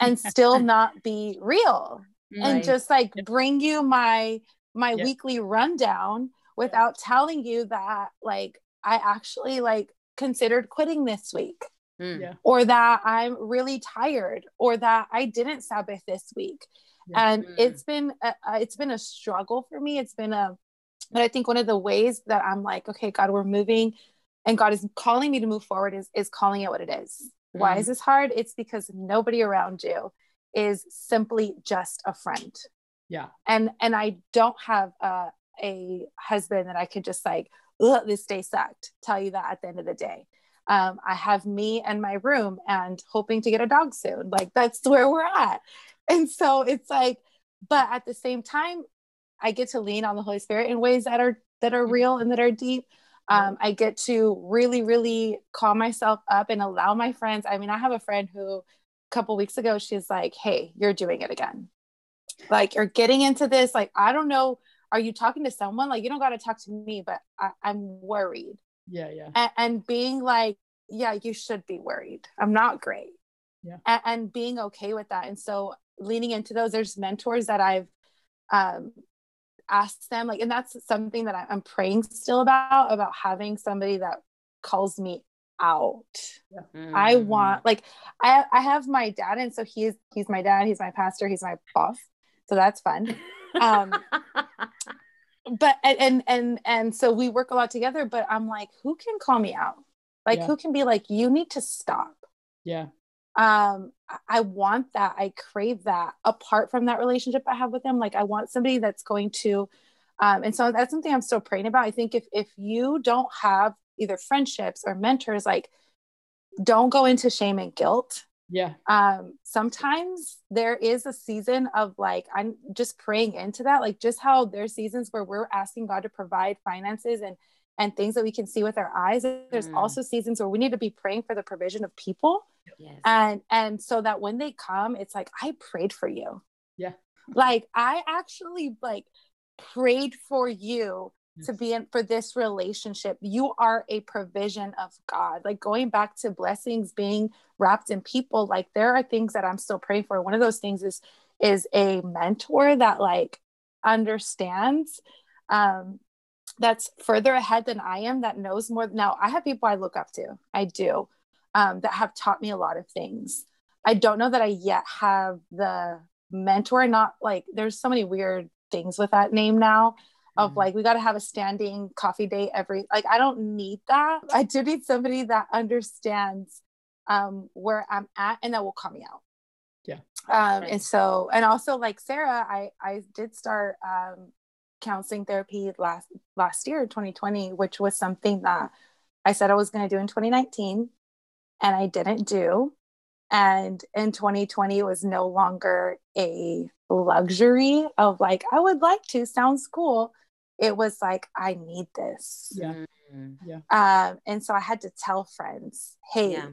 [SPEAKER 4] and still not be real right. and just like bring you my my weekly rundown without telling you that like I actually like considered quitting this week. Mm. Yeah. Or that I'm really tired or that I didn't Sabbath this week. Yeah. And mm. it's been a, it's been a struggle for me. It's been a but I think one of the ways that I'm like, okay, God, we're moving and God is calling me to move forward is is calling it what it is. Why is mm. this hard? It's because nobody around you is simply just a friend.
[SPEAKER 5] Yeah.
[SPEAKER 4] And and I don't have a, a husband that I could just like, this day sucked, tell you that at the end of the day. Um, I have me and my room and hoping to get a dog soon. Like that's where we're at. And so it's like, but at the same time, I get to lean on the Holy Spirit in ways that are that are real and that are deep um, I get to really, really calm myself up and allow my friends. I mean, I have a friend who a couple weeks ago, she's like, Hey, you're doing it again. Like, you're getting into this. Like, I don't know. Are you talking to someone? Like, you don't got to talk to me, but I, am worried.
[SPEAKER 5] Yeah. Yeah.
[SPEAKER 4] And, and, being like, Yeah, you should be worried. I'm not great.
[SPEAKER 5] Yeah.
[SPEAKER 4] And, and being okay with that. And so, leaning into those, there's mentors that I've um, ask them like and that's something that i'm praying still about about having somebody that calls me out yeah. mm-hmm. i want like i i have my dad and so he's he's my dad he's my pastor he's my boss so that's fun um but and and and so we work a lot together but i'm like who can call me out? Like yeah. who can be like you need to stop.
[SPEAKER 5] Yeah.
[SPEAKER 4] Um i want that i crave that. Apart from that relationship i have with him like i want somebody that's going to um and so that's something i'm still praying about. I think if if you don't have either friendships or mentors like don't go into shame and guilt
[SPEAKER 5] yeah.
[SPEAKER 4] Um sometimes there is a season of like i'm just praying into that like just how there's seasons where we're asking god to provide finances and and things that we can see with our eyes. There's mm. also seasons where we need to be praying for the provision of people. Yes. and and so that when they come it's like i prayed for you.
[SPEAKER 5] Yeah.
[SPEAKER 4] Like i actually like prayed for you to be in for this relationship. You are a provision of god. Like going back to blessings being wrapped in people like there are things that i'm still praying for. One of those things is is a mentor that like understands um that's further ahead than I am that knows more. Now, I have people I look up to, I do, um, that have taught me a lot of things. I don't know that I yet have the mentor, not like there's so many weird things with that name now of mm-hmm. like we got to have a standing coffee date every like I don't need that. I do need somebody that understands um where I'm at and that will call me out.
[SPEAKER 5] Yeah.
[SPEAKER 4] Um right. and so and also like Sarah, I I did start um counseling therapy last last year 2020 which was something that i said i was going to do in 2019 and i didn't do and in 2020 it was no longer a luxury of like i would like to sounds cool it was like i need this
[SPEAKER 5] yeah mm-hmm. yeah
[SPEAKER 4] um and so i had to tell friends hey yeah.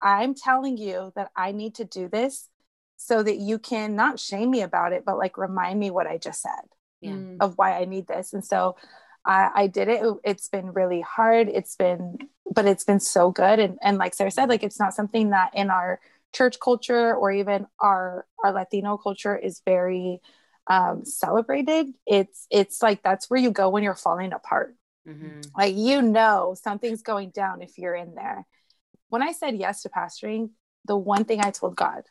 [SPEAKER 4] i'm telling you that i need to do this so that you can not shame me about it but like remind me what i just said
[SPEAKER 3] yeah.
[SPEAKER 4] of why I need this. And so I, I did it. It's been really hard. It's been, but it's been so good. And, and like Sarah said, like it's not something that in our church culture or even our our Latino culture is very um, celebrated. It's it's like that's where you go when you're falling apart. Mm-hmm. Like you know something's going down if you're in there. When I said yes to pastoring, the one thing I told God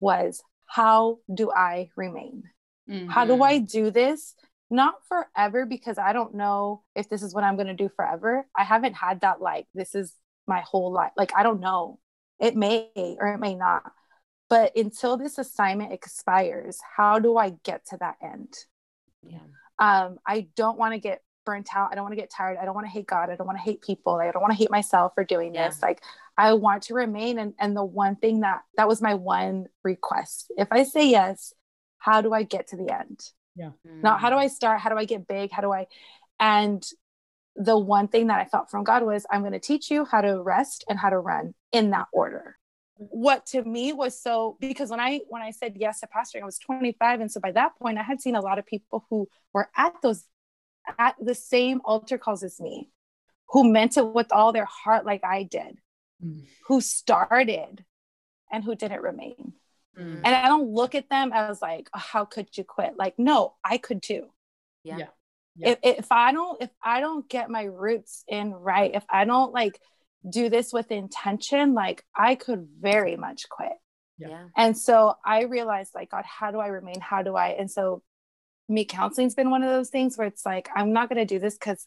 [SPEAKER 4] was, "How do I remain?" Mm-hmm. How do mm-hmm. I do this? Not forever, because I don't know if this is what I'm going to do forever. I haven't had that, like, this is my whole life. Like, I don't know. It may or it may not. But until this assignment expires, how do I get to that end?
[SPEAKER 3] Yeah.
[SPEAKER 4] Um, I don't want to get burnt out. I don't want to get tired. I don't want to hate God. I don't want to hate people. I don't want to hate myself for doing
[SPEAKER 3] Yeah.
[SPEAKER 4] this. Like I want to remain. And and the one thing that that was my one request. If I say yes, how do I get to the end? Yeah. Not how do I start? How do I get big? How do I? And the one thing that I felt from God was, I'm going to teach you how to rest and how to run in that order. What to me was so because when I when I said yes to pastoring, I was 25, and so by that point, I had seen a lot of people who were at those at the same altar calls as me, who meant it with all their heart, like I did,
[SPEAKER 5] Mm.
[SPEAKER 4] who started, and who didn't remain.
[SPEAKER 3] Mm.
[SPEAKER 4] And I don't look at them as like, oh, how could you quit? Like, no, I could too.
[SPEAKER 3] Yeah.
[SPEAKER 5] Yeah. Yeah.
[SPEAKER 4] If, if I don't, if I don't get my roots in right, if I don't like do this with intention, like I could very much quit.
[SPEAKER 5] Yeah.
[SPEAKER 3] Yeah.
[SPEAKER 4] And so I realized like, God, how do I remain? How do I? And so me counseling's been one of those things where it's like, I'm not going to do this because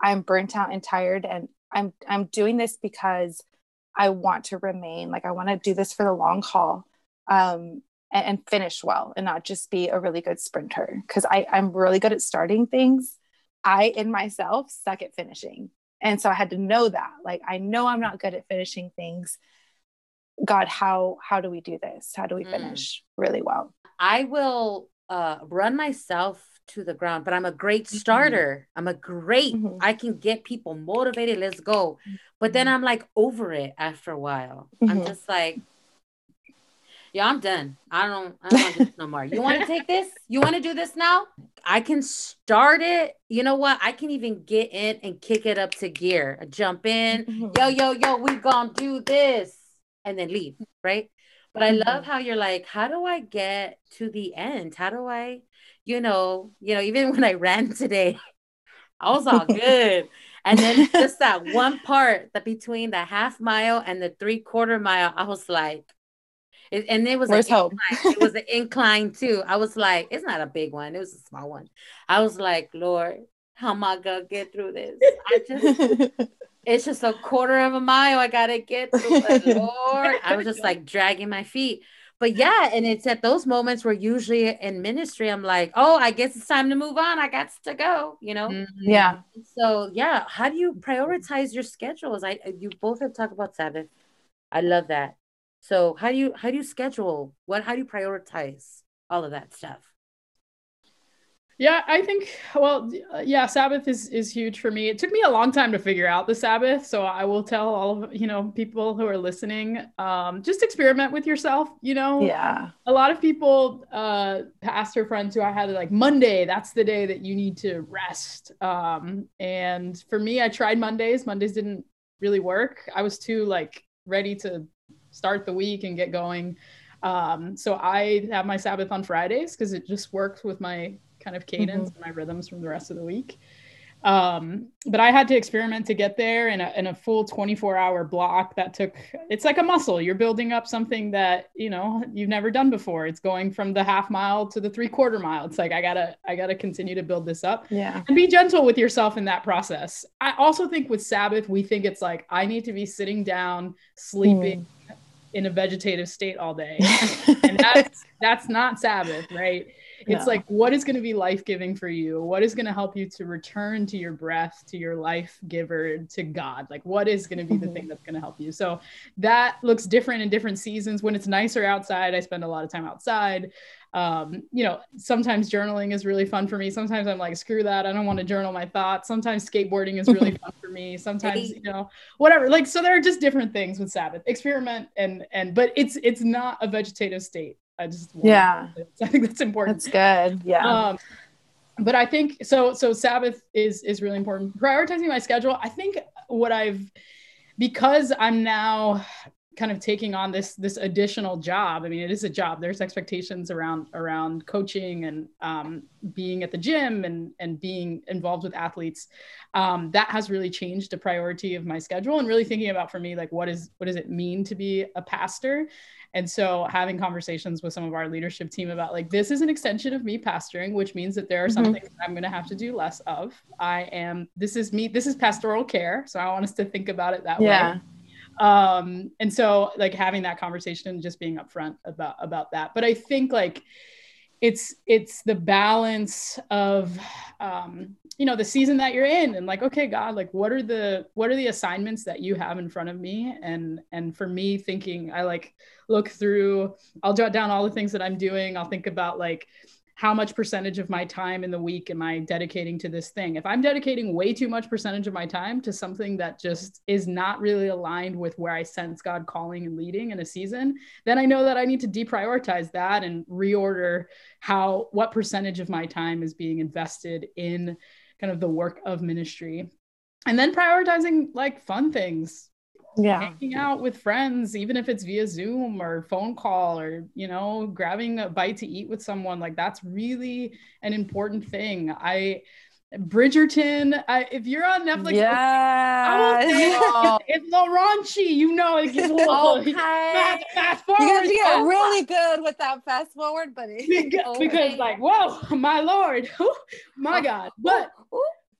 [SPEAKER 4] I'm burnt out and tired. And I'm, I'm doing this because I want to remain like, I want to do this for the long haul. Um, and, and finish well and not just be a really good sprinter because I I'm really good at starting things. I in myself suck at finishing. And so I had to know that. Like I know I'm not good at finishing things. God, how how do we do this? How do we
[SPEAKER 3] Mm.
[SPEAKER 4] finish really well?
[SPEAKER 3] I will uh, run myself to the ground, but I'm a great
[SPEAKER 5] Mm-hmm.
[SPEAKER 3] starter. I'm a great,
[SPEAKER 4] Mhm.
[SPEAKER 3] I can get people motivated. Let's go. But then I'm like over it after a while. I'm
[SPEAKER 4] Mhm.
[SPEAKER 3] just like, yeah, I'm done. I don't, I don't want this no more. You want to take this? You want to do this now? I can start it. You know what? I can even get in and kick it up to gear, jump in, yo, yo, yo, we gonna do this and then leave, right? But I love
[SPEAKER 4] Mhm.
[SPEAKER 3] how you're like, how do I get to the end? How do I, you know, you know, even when I ran today, I was all good. And then just that one part that between the half mile and the three quarter mile, I was like, it, and it was an
[SPEAKER 4] Where's hope?
[SPEAKER 3] it was an incline too. I was like, it's not a big one, it was a small one. I was like, Lord, how am I gonna get through this? I just it's just a quarter of a mile I gotta get through. But Lord, I was just like dragging my feet. But yeah, and it's at those moments where usually in ministry, I'm like, oh, I guess it's time to move on. I got to go, you know.
[SPEAKER 5] Mhm.
[SPEAKER 4] yeah.
[SPEAKER 3] So yeah, how do you prioritize your schedules? I you both have talked about Sabbath. I love that. So how do you how do you schedule? What how do you prioritize all of that stuff?
[SPEAKER 5] Yeah, I think well, uh, yeah, Sabbath is is huge for me. It took me a long time to figure out the Sabbath, so I will tell all of you know people who are listening, um, just experiment with yourself. You know,
[SPEAKER 4] Yeah.
[SPEAKER 5] a lot of people, uh, pastor friends who I had like Monday, that's the day that you need to rest. Um, and for me, I tried Mondays. Mondays didn't really work. I was too like ready to start the week and get going. Um, so I have my Sabbath on Fridays because it just works with my kind of cadence and my rhythms from the rest of the week. Um, but I had to experiment to get there in a, in a full 24 hour block that took, it's like a muscle. You're building up something that, you know, you've never done before. It's going from the half mile to the three quarter mile. It's like, I gotta, I gotta continue to build this up
[SPEAKER 4] Yeah.
[SPEAKER 5] and be gentle with yourself in that process. I also think with Sabbath, we think it's like, I need to be sitting down, sleeping in a vegetative state all day. and that's, that's not Sabbath, right? It's
[SPEAKER 4] No.
[SPEAKER 5] like, what is going to be life giving for you? What is going to help you to return to your breath, to your life giver, to God? Like, what is going to be the
[SPEAKER 4] Mhm.
[SPEAKER 5] thing that's going to help you? So that looks different in different seasons. When it's nicer outside, I spend a lot of time outside. Um, you know, sometimes journaling is really fun for me. Sometimes I'm like, screw that. I don't want to journal my thoughts. Sometimes skateboarding is really fun for me. Sometimes, you know, whatever. Like, so there are just different things with Sabbath. Experiment and and but it's it's not a vegetative state. I just
[SPEAKER 4] Yeah.
[SPEAKER 5] I think that's important.
[SPEAKER 4] That's good. Yeah.
[SPEAKER 5] Um, but I think so. So Sabbath is is really important. Prioritizing my schedule. I think what I've because I'm now kind of taking on this this additional job. I mean, it is a job. There's expectations around around coaching and um, being at the gym and and being involved with athletes. Um, that has really changed the priority of my schedule and really thinking about for me like what is what does it mean to be a pastor and so having conversations with some of our leadership team about like this is an extension of me pastoring, which means that there are some
[SPEAKER 4] Mhm.
[SPEAKER 5] things I'm going to have to do less of. I am this is me this is pastoral care, so I want us to think about it that
[SPEAKER 4] yeah.
[SPEAKER 5] way. Um and so like having that conversation and just being upfront about about that. But I think like it's it's the balance of um you know the season that you're in and like okay god like what are the what are the assignments that you have in front of me and and for me thinking i like look through i'll jot down all the things that i'm doing i'll think about like how much percentage of my time in the week am I dedicating to this thing? If I'm dedicating way too much percentage of my time to something that just is not really aligned with where I sense God calling and leading in a season, then I know that I need to deprioritize that and reorder how what percentage of my time is being invested in kind of the work of ministry. And then prioritizing like fun things, yeah hanging out with friends even if it's via zoom or phone call or you know grabbing a bite to eat with someone like that's really an important thing i Bridgerton, I, if you're on Netflix,
[SPEAKER 4] yeah,
[SPEAKER 5] it's, it's a raunchy. You know, it gets a little okay. fast, fast forward.
[SPEAKER 4] You got to get really good with that fast forward, buddy.
[SPEAKER 5] because, okay. because, like, whoa, my lord, my oh, God, but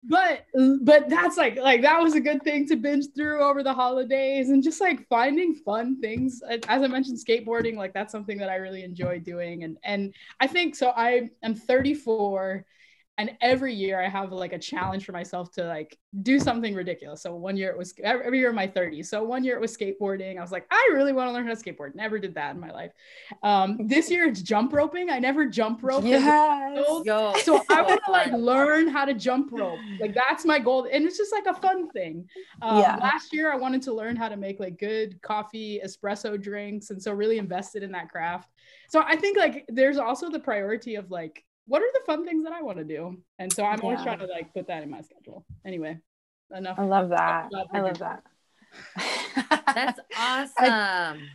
[SPEAKER 5] but but that's like like that was a good thing to binge through over the holidays and just like finding fun things. Uh, as i mentioned skateboarding like that's something that i really enjoy doing. And and i think so i am 34 and every year i have like a challenge for myself to like do something ridiculous. So one year it was every year in my 30s so one year it was skateboarding. I was like i really want to learn how to skateboard. Never did that in my life. Um, this year it's jump roping. I never jump rope
[SPEAKER 4] yes.
[SPEAKER 5] Yo, so i want to like learn how to jump rope. Like that's my goal. And it's just like a fun thing. Um, yeah. last year i wanted to learn how to make like good coffee espresso drinks and so really invested in that craft. So i think like there's also the priority of like what are the fun things that I want to do? And so I'm yeah. always trying to like put that in my schedule. Anyway, enough.
[SPEAKER 4] I love that. I love that.
[SPEAKER 3] That's awesome.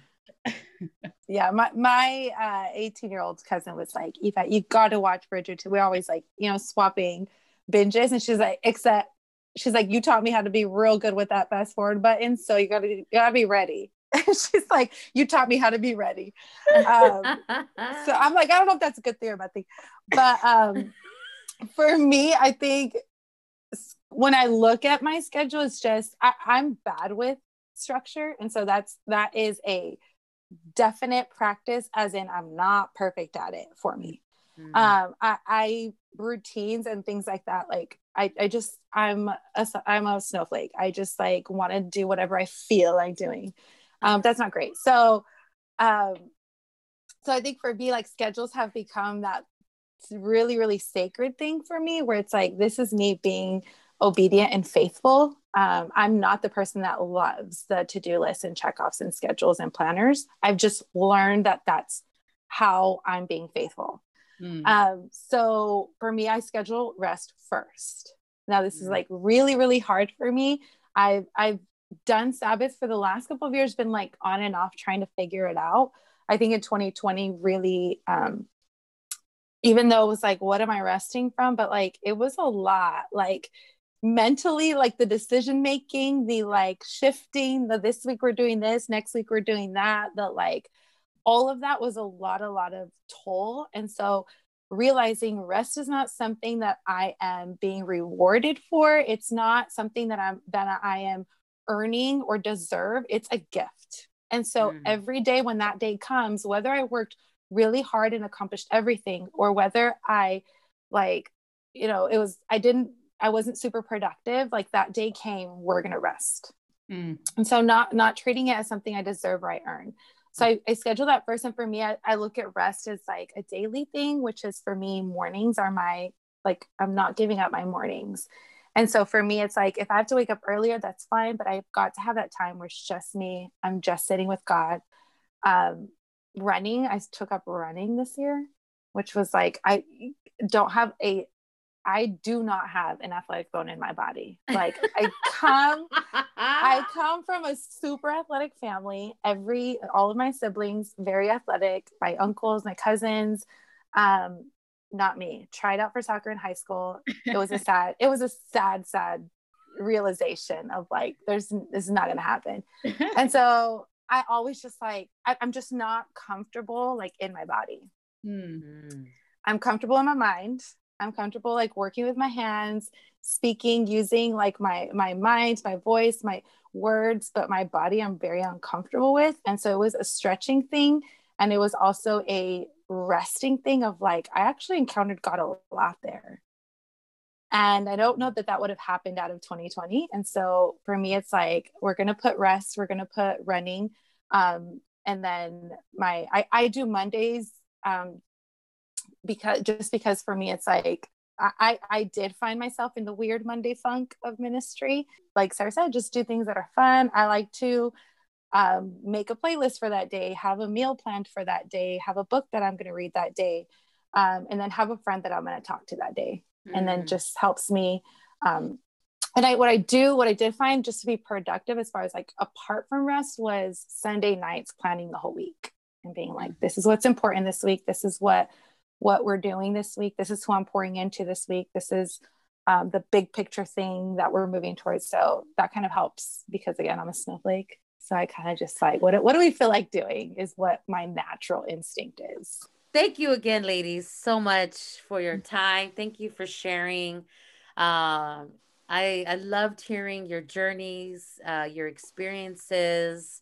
[SPEAKER 4] I, yeah, my my uh 18 year old cousin was like, Eva, you got to watch Bridgerton. We're always like, you know, swapping binges, and she's like, except she's like, you taught me how to be real good with that fast forward button, so you gotta you gotta be ready. she's like, you taught me how to be ready. Um, so I'm like, I don't know if that's a good bad thing, but um, for me, I think when I look at my schedule, it's just I, I'm bad with structure, and so that's that is a definite practice. As in, I'm not perfect at it for me. Mm. Um, I, I routines and things like that. Like I, I just I'm a I'm a snowflake. I just like want to do whatever I feel like doing um, that's not great. So um, so i think for me like schedules have become that really really sacred thing for me where it's like this is me being obedient and faithful. Um, i'm not the person that loves the to-do lists and checkoffs and schedules and planners. I've just learned that that's how i'm being faithful. Mm. um, so for me i schedule rest first. Now this mm. is like really really hard for me. I've i've done Sabbath for the last couple of years, been like on and off trying to figure it out. I think in 2020 really um even though it was like what am I resting from? But like it was a lot like mentally like the decision making the like shifting the this week we're doing this next week we're doing that the like all of that was a lot a lot of toll. And so realizing rest is not something that I am being rewarded for. It's not something that I'm that I am earning or deserve, it's a gift. And so mm. every day when that day comes, whether I worked really hard and accomplished everything, or whether I like, you know, it was, I didn't, I wasn't super productive, like that day came, we're going to rest. Mm. And so not, not treating it as something I deserve or I earn. So I, I schedule that first. And for me, I, I look at rest as like a daily thing, which is for me, mornings are my, like, I'm not giving up my mornings. And so for me, it's like if I have to wake up earlier, that's fine. But I've got to have that time where it's just me. I'm just sitting with God. Um, running, I took up running this year, which was like I don't have a I do not have an athletic bone in my body. Like I come I come from a super athletic family. Every all of my siblings very athletic, my uncles, my cousins. Um, not me. Tried out for soccer in high school. It was a sad, it was a sad, sad realization of like, there's this is not gonna happen. and so I always just like, I, am just not comfortable like in my body. Mm-hmm. I'm comfortable in my mind. I'm comfortable like working with my hands, speaking, using like my my mind, my voice, my words, but my body I'm very uncomfortable with. And so it was a stretching thing. And it was also a resting thing of like I actually encountered God a lot there. And I don't know that that would have happened out of 2020. And so for me, it's like, we're going to put rest, we're going to put running. Um, and then my, I, I do Mondays um, because just because for me, it's like, I, I did find myself in the weird Monday funk of ministry. Like Sarah said, just do things that are fun. I like to um, make a playlist for that day, have a meal planned for that day, have a book that I'm going to read that day, um, and then have a friend that I'm going to talk to that day. Mm. And then mm. just helps me. Um, and I, what I do, what I did find just to be productive as far as like apart from rest was Sunday nights planning the whole week and being like, mm. this is what's important this week. This is what what we're doing this week. This is who I'm pouring into this week. This is um, the big picture thing that we're moving towards. So that kind of helps because again, I'm a snowflake. So I kind of just like, what, what do we feel like doing is what my natural instinct is.
[SPEAKER 3] Thank you again, ladies, so much for your time. Thank you for sharing. Um, I, I loved hearing your journeys, uh, your experiences.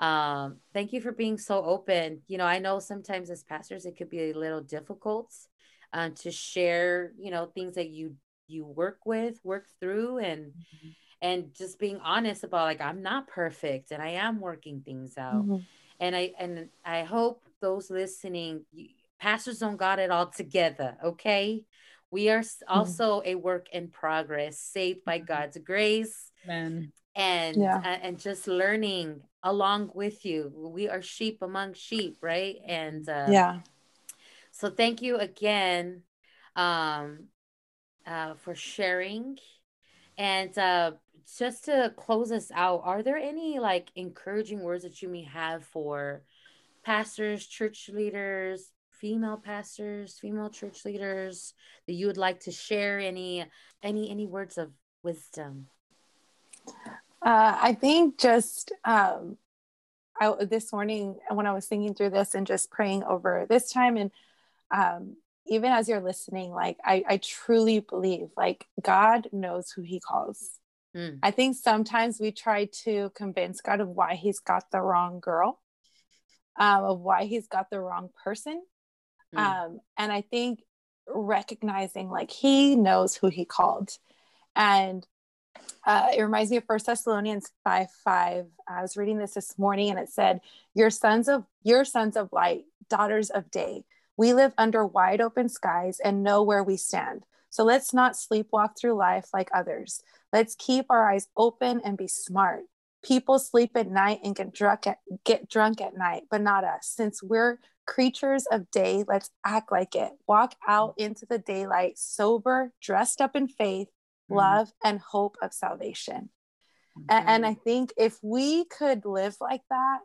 [SPEAKER 3] Um, thank you for being so open. You know, I know sometimes as pastors it could be a little difficult uh, to share, you know, things that you you work with, work through, and mm-hmm. And just being honest about like I'm not perfect and I am working things out. Mm-hmm. And I and I hope those listening, pastors don't got it all together. Okay, we are mm-hmm. also mm-hmm. a work in progress, saved by mm-hmm. God's grace.
[SPEAKER 5] Amen
[SPEAKER 3] and yeah. and just learning along with you we are sheep among sheep right and uh,
[SPEAKER 4] yeah
[SPEAKER 3] so thank you again um uh for sharing and uh just to close us out are there any like encouraging words that you may have for pastors church leaders female pastors female church leaders that you would like to share any any any words of wisdom?
[SPEAKER 4] Uh, I think just um, I, this morning when I was thinking through this and just praying over this time, and um, even as you're listening, like I, I truly believe like God knows who He calls. Mm. I think sometimes we try to convince God of why He's got the wrong girl, um, of why He's got the wrong person, mm. um, and I think recognizing like He knows who He called, and uh, it reminds me of First Thessalonians 5 5. I was reading this this morning and it said, Your sons of your sons of light, daughters of day. We live under wide open skies and know where we stand. So let's not sleepwalk through life like others. Let's keep our eyes open and be smart. People sleep at night and get drunk at, get drunk at night, but not us. Since we're creatures of day, let's act like it. Walk out into the daylight, sober, dressed up in faith, mm-hmm. love, and hope of salvation. Mm-hmm. And, and I think if we could live like that,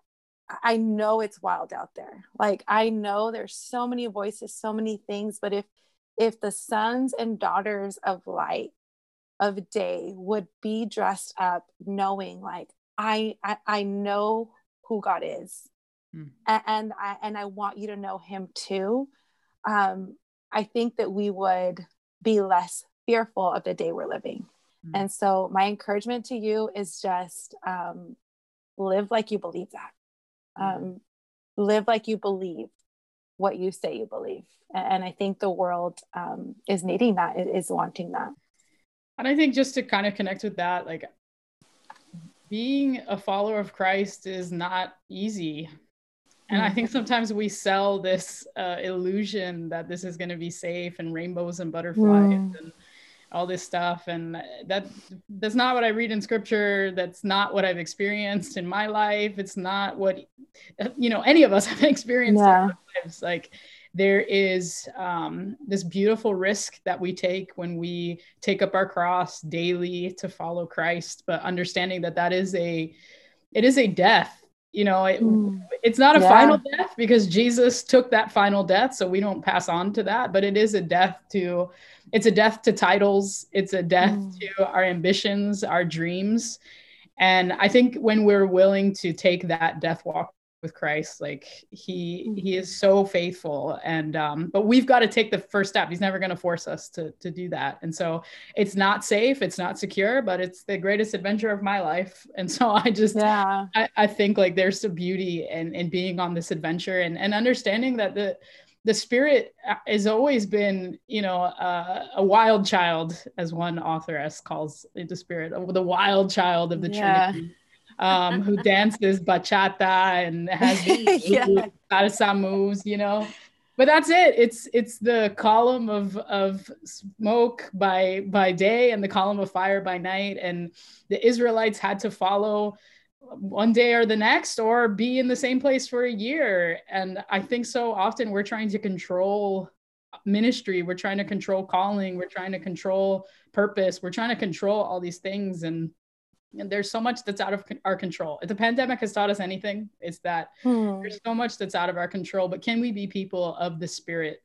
[SPEAKER 4] I know it's wild out there. Like I know there's so many voices, so many things, but if if the sons and daughters of light of day would be dressed up knowing like I I, I know who God is. Mm. And, and I and I want you to know him too. Um, I think that we would be less fearful of the day we're living. Mm-hmm. And so, my encouragement to you is just um, live like you believe that. Mm-hmm. Um, live like you believe what you say you believe. And I think the world um, is needing that, is wanting that.
[SPEAKER 5] And I think just to kind of connect with that, like being a follower of Christ is not easy. And I mm-hmm. think sometimes we sell this uh, illusion that this is going to be safe and rainbows and butterflies. Mm. And all this stuff and that that's not what i read in scripture. That's not what i've experienced in my life. It's not what you know any of us have experienced yeah. in our lives. Like there is um, this beautiful risk that we take when we take up our cross daily to follow christ but understanding that that is a it is a death you know it, mm. it's not a yeah. final death because jesus took that final death so we don't pass on to that but it is a death to it's a death to titles it's a death mm. to our ambitions our dreams and i think when we're willing to take that death walk with christ like he mm. he is so faithful and um but we've got to take the first step. He's never going to force us to to do that. And so it's not safe it's not secure but it's the greatest adventure of my life. And so i just yeah. I, I think like there's a beauty in in being on this adventure and and understanding that the the spirit uh, has always been, you know, uh, a wild child, as one authoress calls it, the spirit, the wild child of the yeah. Trinity, um, who dances bachata and has yeah. salsa moves, you know. But that's it. It's it's the column of of smoke by by day and the column of fire by night, and the Israelites had to follow one day or the next or be in the same place for a year and i think so often we're trying to control ministry we're trying to control calling we're trying to control purpose we're trying to control all these things and and there's so much that's out of our control. If the pandemic has taught us anything, it's that hmm. there's so much that's out of our control. But can we be people of the spirit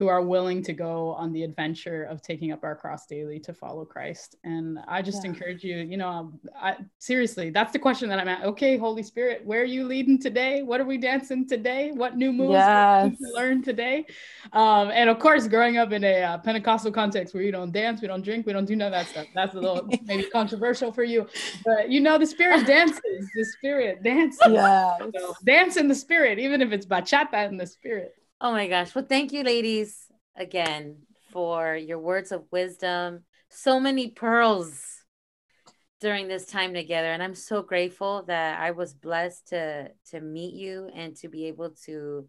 [SPEAKER 5] who are willing to go on the adventure of taking up our cross daily to follow Christ. And I just yeah. encourage you, you know, I, seriously, that's the question that I'm at. Okay, Holy Spirit, where are you leading today? What are we dancing today? What new moves yes. we learn today? Um, and of course, growing up in a uh, Pentecostal context where you don't dance, we don't drink, we don't do none of that stuff. That's a little maybe controversial for you, but you know, the Spirit dances. The Spirit dances. Yeah, so dance in the Spirit, even if it's bachata in the Spirit.
[SPEAKER 3] Oh my gosh. Well, thank you, ladies, again for your words of wisdom. So many pearls during this time together. And I'm so grateful that I was blessed to to meet you and to be able to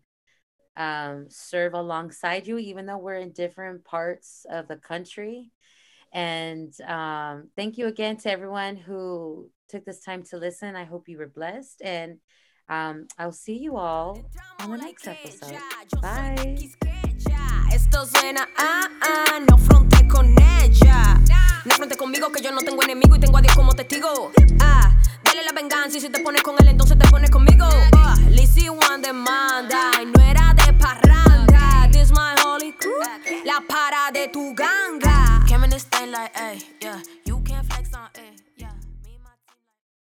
[SPEAKER 3] um, serve alongside you, even though we're in different parts of the country. And um, thank you again to everyone who took this time to listen. I hope you were blessed. And Um, I'll see you all on the next episode. Bye. Ah, ah, con ella. No fronte conmigo que yo no tengo enemigo y tengo a como testigo. Ah, dale la venganza y si te pones con él entonces te pones conmigo. Ah, de my holy crew, la para de tu ganga.